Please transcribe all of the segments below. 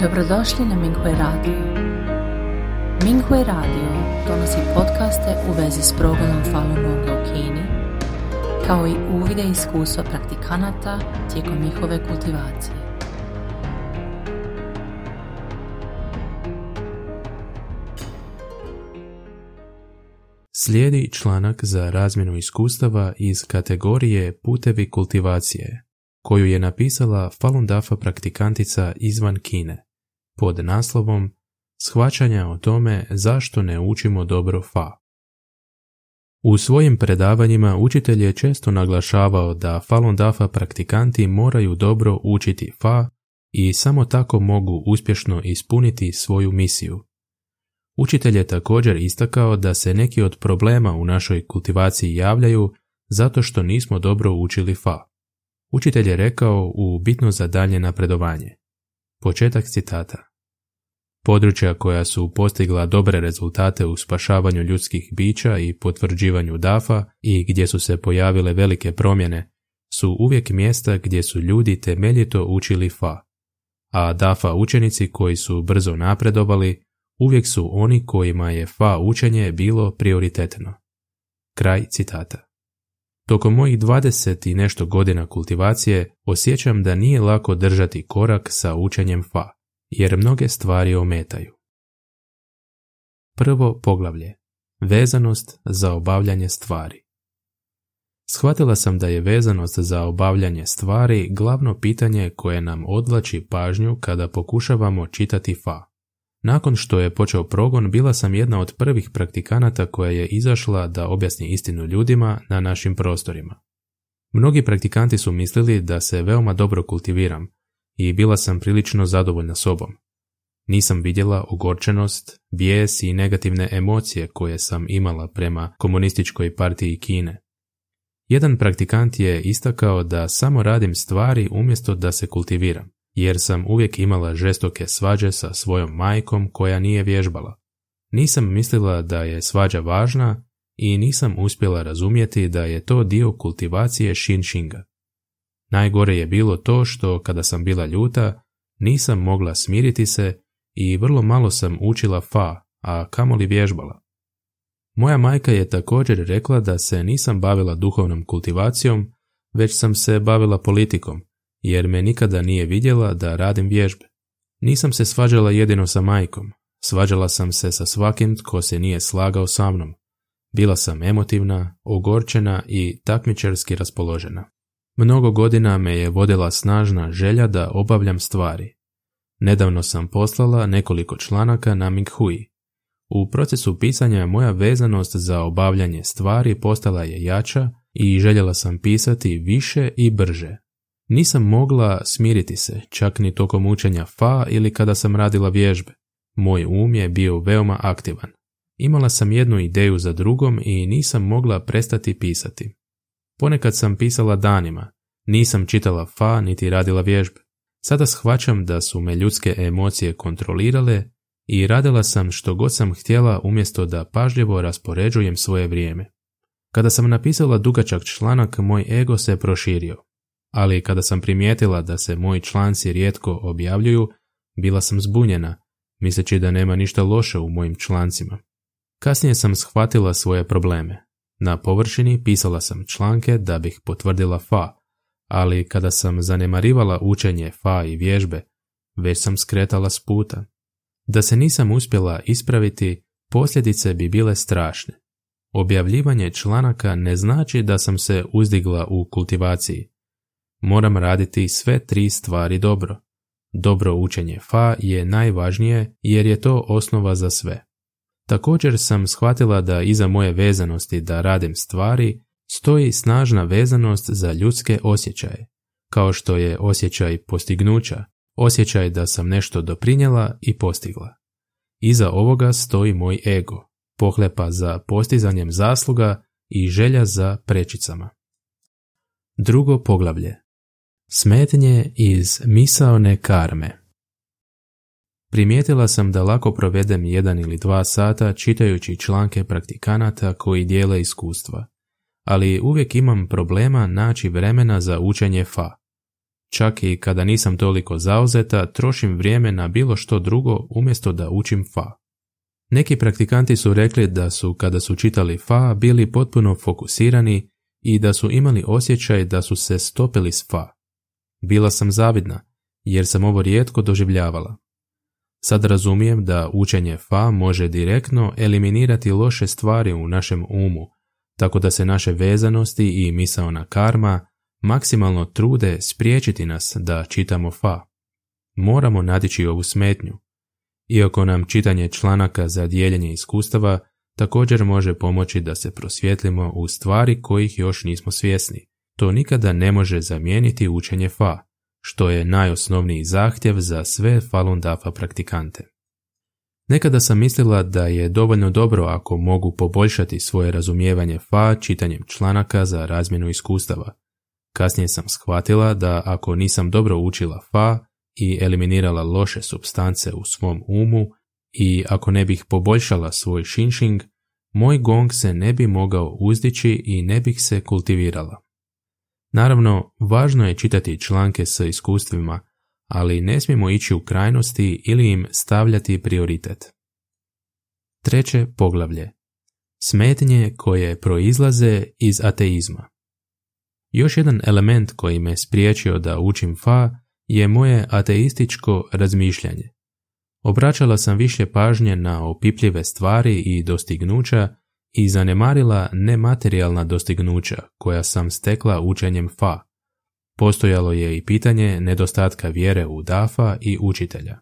Dobrodošli na Minghui Radio. Minghui Radio donosi podcaste u vezi s progledom Falun Gonga u Kini, kao i uvide iskustva praktikanata tijekom njihove kultivacije. Slijedi članak za razmjenu iskustava iz kategorije Putevi kultivacije, koju je napisala Falun Dafa praktikantica izvan Kine, pod naslovom Shvaćanja o tome zašto ne učimo dobro Fa. U svojim predavanjima učitelj je često naglašavao da Falun Dafa praktikanti moraju dobro učiti Fa i samo tako mogu uspješno ispuniti svoju misiju. Učitelj je također istakao da se neki od problema u našoj kultivaciji javljaju zato što nismo dobro učili Fa. Učitelj je rekao u bitno za dalje napredovanje. Početak citata. Područja koja su postigla dobre rezultate u spašavanju ljudskih bića i potvrđivanju dafa i gdje su se pojavile velike promjene su uvijek mjesta gdje su ljudi temeljito učili fa. A dafa učenici koji su brzo napredovali uvijek su oni kojima je fa učenje bilo prioritetno. Kraj citata. Tokom mojih 20 i nešto godina kultivacije osjećam da nije lako držati korak sa učenjem fa, jer mnoge stvari ometaju. Prvo poglavlje. Vezanost za obavljanje stvari. Shvatila sam da je vezanost za obavljanje stvari glavno pitanje koje nam odvlači pažnju kada pokušavamo čitati fa. Nakon što je počeo progon, bila sam jedna od prvih praktikanata koja je izašla da objasni istinu ljudima na našim prostorima. Mnogi praktikanti su mislili da se veoma dobro kultiviram i bila sam prilično zadovoljna sobom. Nisam vidjela ogorčenost, bijes i negativne emocije koje sam imala prema komunističkoj partiji Kine. Jedan praktikant je istakao da samo radim stvari umjesto da se kultiviram jer sam uvijek imala žestoke svađe sa svojom majkom koja nije vježbala. Nisam mislila da je svađa važna i nisam uspjela razumjeti da je to dio kultivacije Shinshinga. Najgore je bilo to što kada sam bila ljuta, nisam mogla smiriti se i vrlo malo sam učila fa, a kamoli vježbala. Moja majka je također rekla da se nisam bavila duhovnom kultivacijom, već sam se bavila politikom, jer me nikada nije vidjela da radim vježbe. Nisam se svađala jedino sa majkom, svađala sam se sa svakim tko se nije slagao sa mnom. Bila sam emotivna, ogorčena i takmičarski raspoložena. Mnogo godina me je vodila snažna želja da obavljam stvari. Nedavno sam poslala nekoliko članaka na Minghui. U procesu pisanja moja vezanost za obavljanje stvari postala je jača i željela sam pisati više i brže. Nisam mogla smiriti se, čak ni tokom učenja fa ili kada sam radila vježbe. Moj um je bio veoma aktivan. Imala sam jednu ideju za drugom i nisam mogla prestati pisati. Ponekad sam pisala danima, nisam čitala fa niti radila vježbe. Sada shvaćam da su me ljudske emocije kontrolirale i radila sam što god sam htjela umjesto da pažljivo raspoređujem svoje vrijeme. Kada sam napisala dugačak članak, moj ego se proširio ali kada sam primijetila da se moji članci rijetko objavljuju, bila sam zbunjena, misleći da nema ništa loše u mojim člancima. Kasnije sam shvatila svoje probleme. Na površini pisala sam članke da bih potvrdila fa, ali kada sam zanemarivala učenje fa i vježbe, već sam skretala s puta. Da se nisam uspjela ispraviti, posljedice bi bile strašne. Objavljivanje članaka ne znači da sam se uzdigla u kultivaciji, moram raditi sve tri stvari dobro. Dobro učenje fa je najvažnije jer je to osnova za sve. Također sam shvatila da iza moje vezanosti da radim stvari stoji snažna vezanost za ljudske osjećaje, kao što je osjećaj postignuća, osjećaj da sam nešto doprinjela i postigla. Iza ovoga stoji moj ego, pohlepa za postizanjem zasluga i želja za prečicama. Drugo poglavlje Smetnje iz misaone karme Primijetila sam da lako provedem jedan ili dva sata čitajući članke praktikanata koji dijele iskustva, ali uvijek imam problema naći vremena za učenje fa. Čak i kada nisam toliko zauzeta, trošim vrijeme na bilo što drugo umjesto da učim fa. Neki praktikanti su rekli da su, kada su čitali fa, bili potpuno fokusirani i da su imali osjećaj da su se stopili s fa. Bila sam zavidna, jer sam ovo rijetko doživljavala. Sad razumijem da učenje fa može direktno eliminirati loše stvari u našem umu, tako da se naše vezanosti i misaona karma maksimalno trude spriječiti nas da čitamo fa. Moramo nadići ovu smetnju. Iako nam čitanje članaka za dijeljenje iskustava također može pomoći da se prosvjetlimo u stvari kojih još nismo svjesni. To nikada ne može zamijeniti učenje fa, što je najosnovniji zahtjev za sve Falun Dafa praktikante. Nekada sam mislila da je dovoljno dobro ako mogu poboljšati svoje razumijevanje fa čitanjem članaka za razmjenu iskustava. Kasnije sam shvatila da ako nisam dobro učila fa i eliminirala loše substance u svom umu i ako ne bih poboljšala svoj shinshing, moj gong se ne bi mogao uzdići i ne bih se kultivirala. Naravno, važno je čitati članke sa iskustvima, ali ne smijemo ići u krajnosti ili im stavljati prioritet. Treće poglavlje. Smetnje koje proizlaze iz ateizma. Još jedan element koji me spriječio da učim fa je moje ateističko razmišljanje. Obraćala sam više pažnje na opipljive stvari i dostignuća i zanemarila nematerijalna dostignuća koja sam stekla učenjem fa. Postojalo je i pitanje nedostatka vjere u dafa i učitelja.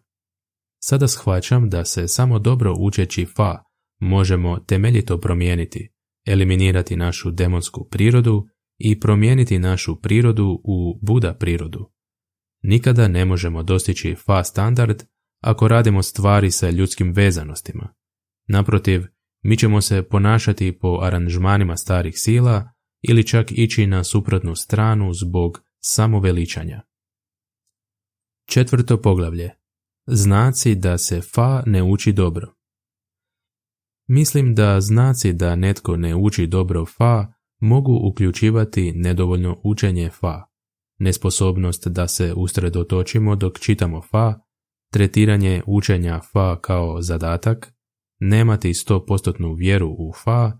Sada shvaćam da se samo dobro učeći fa možemo temeljito promijeniti, eliminirati našu demonsku prirodu i promijeniti našu prirodu u Buda prirodu. Nikada ne možemo dostići fa standard ako radimo stvari sa ljudskim vezanostima. Naprotiv, mi ćemo se ponašati po aranžmanima starih sila ili čak ići na suprotnu stranu zbog samoveličanja. Četvrto poglavlje. Znaci da se fa ne uči dobro. Mislim da znaci da netko ne uči dobro fa mogu uključivati nedovoljno učenje fa, nesposobnost da se usredotočimo dok čitamo fa, tretiranje učenja fa kao zadatak, nemati 100% vjeru u fa,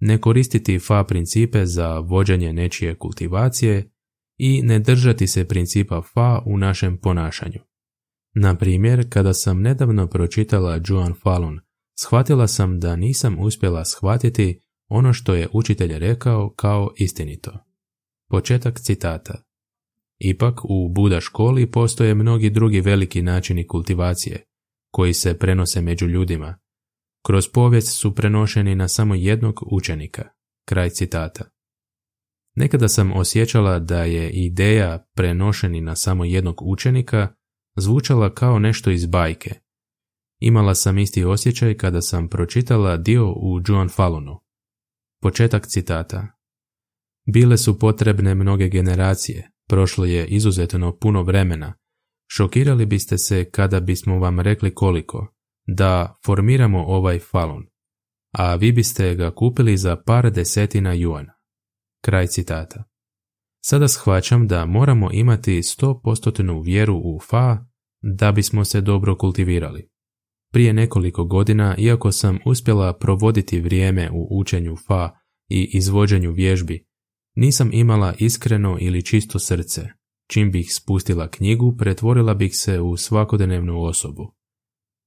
ne koristiti fa principe za vođenje nečije kultivacije i ne držati se principa fa u našem ponašanju. Na primjer, kada sam nedavno pročitala Joan Fallon, shvatila sam da nisam uspjela shvatiti ono što je učitelj rekao kao istinito. Početak citata. Ipak u Buda školi postoje mnogi drugi veliki načini kultivacije, koji se prenose među ljudima. Kroz povijest su prenošeni na samo jednog učenika. Kraj citata. Nekada sam osjećala da je ideja prenošeni na samo jednog učenika zvučala kao nešto iz bajke. Imala sam isti osjećaj kada sam pročitala dio u Joan Falunu. Početak citata. Bile su potrebne mnoge generacije, prošlo je izuzetno puno vremena. Šokirali biste se kada bismo vam rekli koliko, da formiramo ovaj falun, a vi biste ga kupili za par desetina juana. Kraj citata. Sada shvaćam da moramo imati 100% vjeru u fa da bismo se dobro kultivirali. Prije nekoliko godina, iako sam uspjela provoditi vrijeme u učenju fa i izvođenju vježbi, nisam imala iskreno ili čisto srce. Čim bih spustila knjigu, pretvorila bih se u svakodnevnu osobu.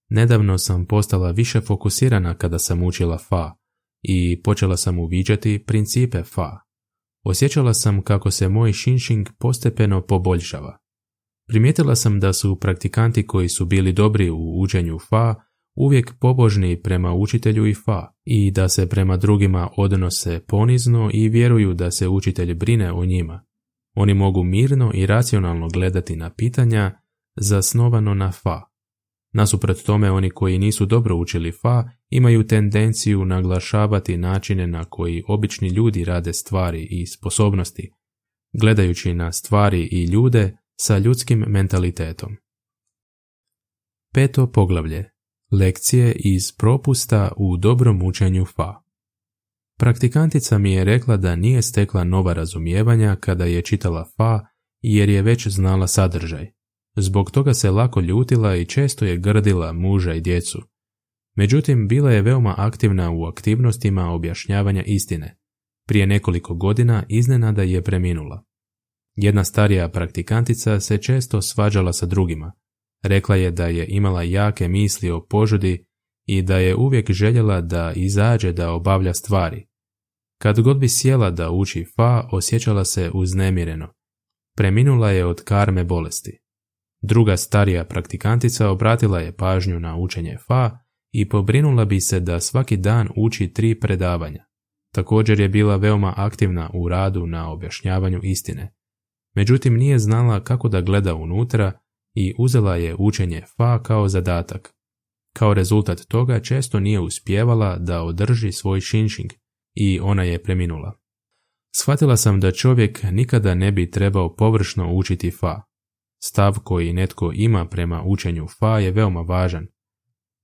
Nedavno sam postala više fokusirana kada sam učila fa i počela sam uviđati principe fa. Osjećala sam kako se moj shinshing postepeno poboljšava. Primijetila sam da su praktikanti koji su bili dobri u učenju fa uvijek pobožni prema učitelju i fa i da se prema drugima odnose ponizno i vjeruju da se učitelj brine o njima. Oni mogu mirno i racionalno gledati na pitanja zasnovano na fa. Nasuprot tome oni koji nisu dobro učili fa imaju tendenciju naglašavati načine na koji obični ljudi rade stvari i sposobnosti, gledajući na stvari i ljude sa ljudskim mentalitetom. Peto poglavlje Lekcije iz propusta u dobrom učenju fa. Praktikantica mi je rekla da nije stekla nova razumijevanja kada je čitala fa jer je već znala sadržaj. Zbog toga se lako ljutila i često je grdila muža i djecu. Međutim, bila je veoma aktivna u aktivnostima objašnjavanja istine. Prije nekoliko godina iznenada je preminula. Jedna starija praktikantica se često svađala sa drugima. Rekla je da je imala jake misli o požudi i da je uvijek željela da izađe da obavlja stvari. Kad god bi sjela da uči fa, osjećala se uznemireno. Preminula je od karme bolesti. Druga starija praktikantica obratila je pažnju na učenje fa i pobrinula bi se da svaki dan uči tri predavanja. Također je bila veoma aktivna u radu na objašnjavanju istine. Međutim, nije znala kako da gleda unutra i uzela je učenje fa kao zadatak. Kao rezultat toga često nije uspjevala da održi svoj shinshing i ona je preminula. Shvatila sam da čovjek nikada ne bi trebao površno učiti fa. Stav koji netko ima prema učenju fa je veoma važan.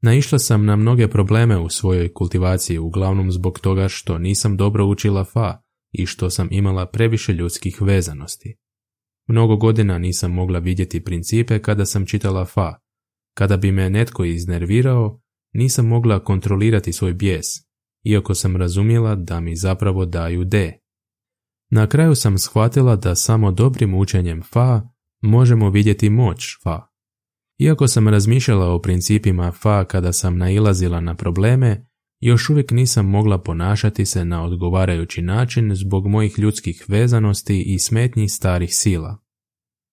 Naišla sam na mnoge probleme u svojoj kultivaciji, uglavnom zbog toga što nisam dobro učila fa i što sam imala previše ljudskih vezanosti. Mnogo godina nisam mogla vidjeti principe kada sam čitala fa. Kada bi me netko iznervirao, nisam mogla kontrolirati svoj bijes, iako sam razumjela da mi zapravo daju D. Na kraju sam shvatila da samo dobrim učenjem fa možemo vidjeti moć fa. Iako sam razmišljala o principima fa kada sam nailazila na probleme, još uvijek nisam mogla ponašati se na odgovarajući način zbog mojih ljudskih vezanosti i smetnji starih sila.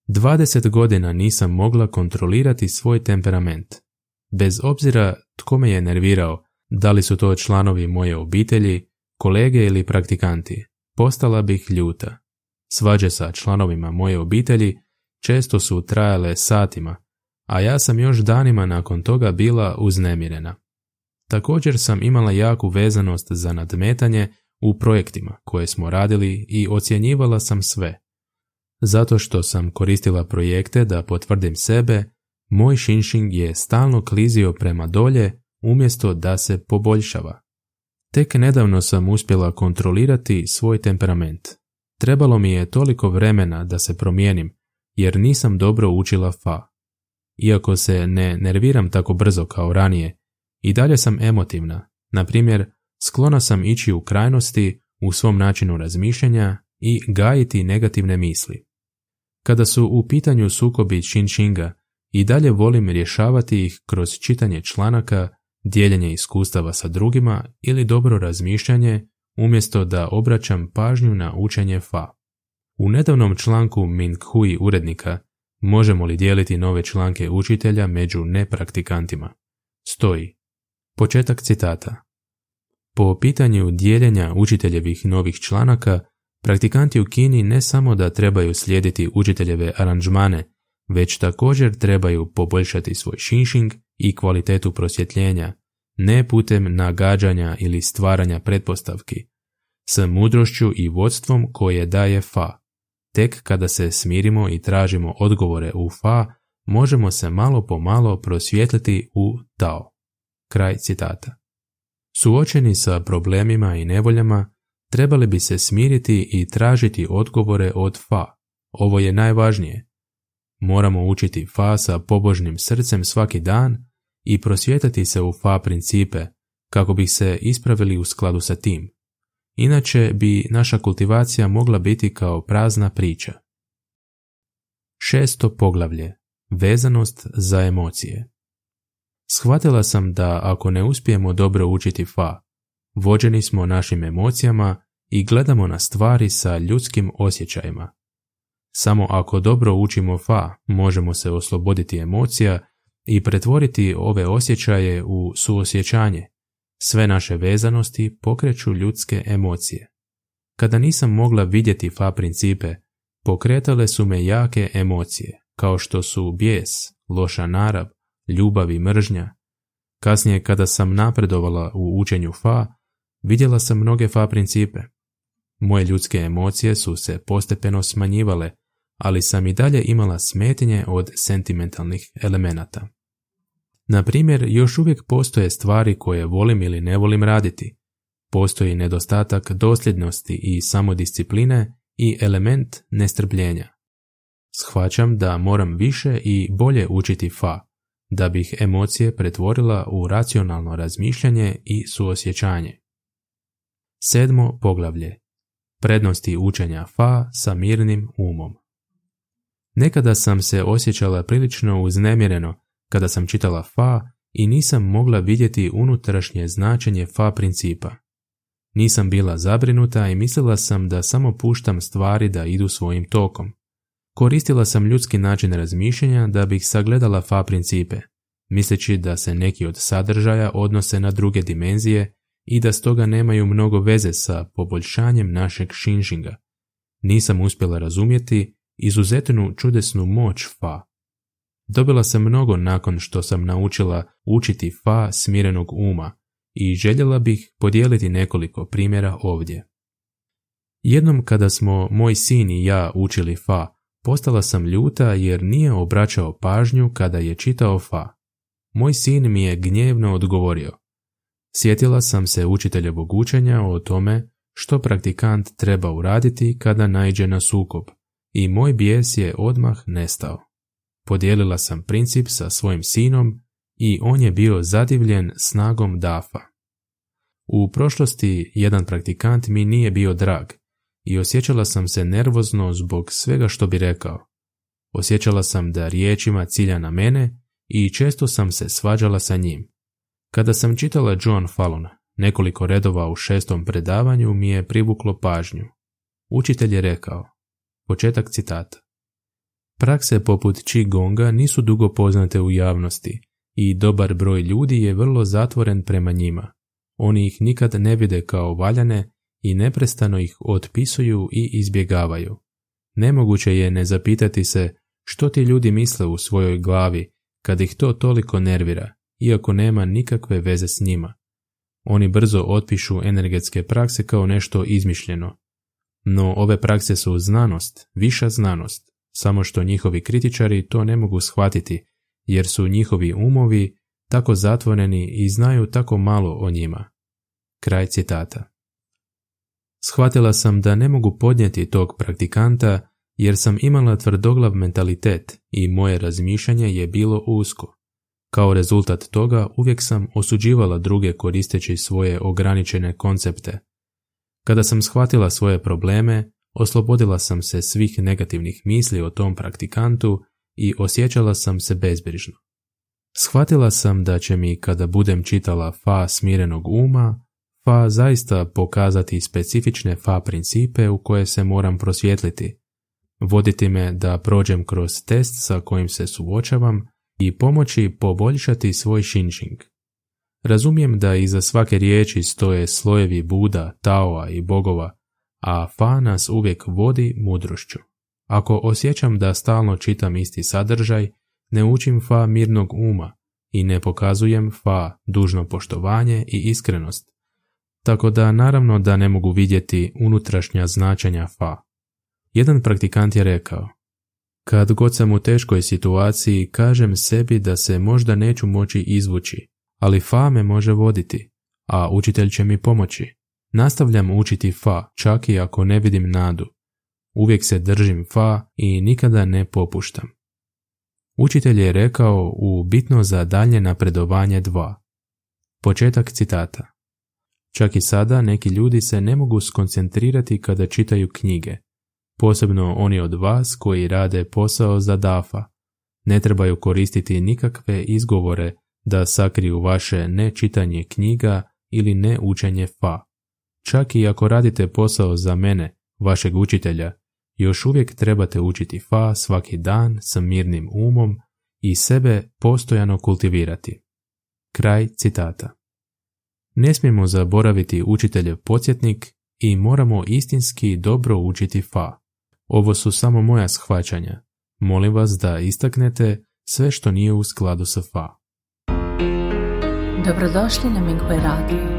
20 godina nisam mogla kontrolirati svoj temperament. Bez obzira tko me je nervirao, da li su to članovi moje obitelji, kolege ili praktikanti, postala bih ljuta. Svađe sa članovima moje obitelji često su trajale satima, a ja sam još danima nakon toga bila uznemirena. Također sam imala jaku vezanost za nadmetanje u projektima koje smo radili i ocjenjivala sam sve. Zato što sam koristila projekte da potvrdim sebe, moj shinshing je stalno klizio prema dolje umjesto da se poboljšava. Tek nedavno sam uspjela kontrolirati svoj temperament. Trebalo mi je toliko vremena da se promijenim, jer nisam dobro učila fa. Iako se ne nerviram tako brzo kao ranije, i dalje sam emotivna. Na primjer, sklona sam ići u krajnosti u svom načinu razmišljanja i gajiti negativne misli. Kada su u pitanju sukobi Shinshinga, i dalje volim rješavati ih kroz čitanje članaka, dijeljenje iskustava sa drugima ili dobro razmišljanje umjesto da obraćam pažnju na učenje fa. U nedavnom članku Min Hui urednika možemo li dijeliti nove članke učitelja među nepraktikantima? Stoji. Početak citata. Po pitanju dijeljenja učiteljevih novih članaka, praktikanti u Kini ne samo da trebaju slijediti učiteljeve aranžmane, već također trebaju poboljšati svoj shinshing i kvalitetu prosvjetljenja, ne putem nagađanja ili stvaranja pretpostavki, s mudrošću i vodstvom koje daje fa. Tek kada se smirimo i tražimo odgovore u fa, možemo se malo po malo prosvjetliti u tao. Kraj citata. Suočeni sa problemima i nevoljama, trebali bi se smiriti i tražiti odgovore od fa. Ovo je najvažnije. Moramo učiti fa sa pobožnim srcem svaki dan i prosvjetati se u fa principe kako bi se ispravili u skladu sa tim. Inače bi naša kultivacija mogla biti kao prazna priča. Šesto poglavlje. Vezanost za emocije. Shvatila sam da ako ne uspijemo dobro učiti fa, vođeni smo našim emocijama i gledamo na stvari sa ljudskim osjećajima. Samo ako dobro učimo fa, možemo se osloboditi emocija i pretvoriti ove osjećaje u suosjećanje. Sve naše vezanosti pokreću ljudske emocije. Kada nisam mogla vidjeti fa principe, pokretale su me jake emocije, kao što su bijes, loša narav, ljubav i mržnja. Kasnije kada sam napredovala u učenju fa, vidjela sam mnoge fa principe. Moje ljudske emocije su se postepeno smanjivale, ali sam i dalje imala smetnje od sentimentalnih elemenata. Na primjer, još uvijek postoje stvari koje volim ili ne volim raditi. Postoji nedostatak dosljednosti i samodiscipline i element nestrpljenja. Shvaćam da moram više i bolje učiti fa, da bih emocije pretvorila u racionalno razmišljanje i suosjećanje. Sedmo poglavlje. Prednosti učenja fa sa mirnim umom. Nekada sam se osjećala prilično uznemireno kada sam čitala fa i nisam mogla vidjeti unutrašnje značenje fa principa. Nisam bila zabrinuta i mislila sam da samo puštam stvari da idu svojim tokom. Koristila sam ljudski način razmišljanja da bih sagledala fa principe, misleći da se neki od sadržaja odnose na druge dimenzije i da stoga nemaju mnogo veze sa poboljšanjem našeg šinšinga. Nisam uspjela razumjeti izuzetnu čudesnu moć fa. Dobila sam mnogo nakon što sam naučila učiti fa smirenog uma i željela bih podijeliti nekoliko primjera ovdje. Jednom kada smo moj sin i ja učili fa, postala sam ljuta jer nije obraćao pažnju kada je čitao fa. Moj sin mi je gnjevno odgovorio. Sjetila sam se učiteljevog učenja o tome što praktikant treba uraditi kada naiđe na sukob i moj bijes je odmah nestao. Podijelila sam princip sa svojim sinom i on je bio zadivljen snagom dafa. U prošlosti jedan praktikant mi nije bio drag i osjećala sam se nervozno zbog svega što bi rekao. Osjećala sam da riječima cilja na mene i često sam se svađala sa njim. Kada sam čitala John Fallon, nekoliko redova u šestom predavanju mi je privuklo pažnju. Učitelj je rekao, početak citata. Prakse poput Qigonga nisu dugo poznate u javnosti i dobar broj ljudi je vrlo zatvoren prema njima. Oni ih nikad ne vide kao valjane i neprestano ih otpisuju i izbjegavaju. Nemoguće je ne zapitati se što ti ljudi misle u svojoj glavi kad ih to toliko nervira, iako nema nikakve veze s njima. Oni brzo otpišu energetske prakse kao nešto izmišljeno. No ove prakse su znanost, viša znanost, samo što njihovi kritičari to ne mogu shvatiti, jer su njihovi umovi tako zatvoreni i znaju tako malo o njima. Kraj citata. Shvatila sam da ne mogu podnijeti tog praktikanta jer sam imala tvrdoglav mentalitet i moje razmišljanje je bilo usko. Kao rezultat toga uvijek sam osuđivala druge koristeći svoje ograničene koncepte. Kada sam shvatila svoje probleme, oslobodila sam se svih negativnih misli o tom praktikantu i osjećala sam se bezbrižno. Shvatila sam da će mi kada budem čitala fa smirenog uma, fa zaista pokazati specifične fa principe u koje se moram prosvjetliti, voditi me da prođem kroz test sa kojim se suočavam i pomoći poboljšati svoj šinšing. Razumijem da iza svake riječi stoje slojevi Buda, Taoa i bogova, a fa nas uvijek vodi mudrošću. Ako osjećam da stalno čitam isti sadržaj, ne učim fa mirnog uma i ne pokazujem fa dužno poštovanje i iskrenost, tako da naravno da ne mogu vidjeti unutrašnja značenja fa. Jedan praktikant je rekao, kad god sam u teškoj situaciji, kažem sebi da se možda neću moći izvući, ali fa me može voditi, a učitelj će mi pomoći. Nastavljam učiti fa, čak i ako ne vidim nadu. Uvijek se držim fa i nikada ne popuštam. Učitelj je rekao u bitno za dalje napredovanje 2. Početak citata. Čak i sada neki ljudi se ne mogu skoncentrirati kada čitaju knjige, posebno oni od vas koji rade posao za dafa. Ne trebaju koristiti nikakve izgovore da sakriju vaše nečitanje knjiga ili ne učenje fa. Čak i ako radite posao za mene, vašeg učitelja, još uvijek trebate učiti fa svaki dan sa mirnim umom i sebe postojano kultivirati. Kraj citata. Ne smijemo zaboraviti učiteljev podsjetnik i moramo istinski dobro učiti fa. Ovo su samo moja shvaćanja. Molim vas da istaknete sve što nije u skladu sa fa. Dobrodošli na Minghui Radio.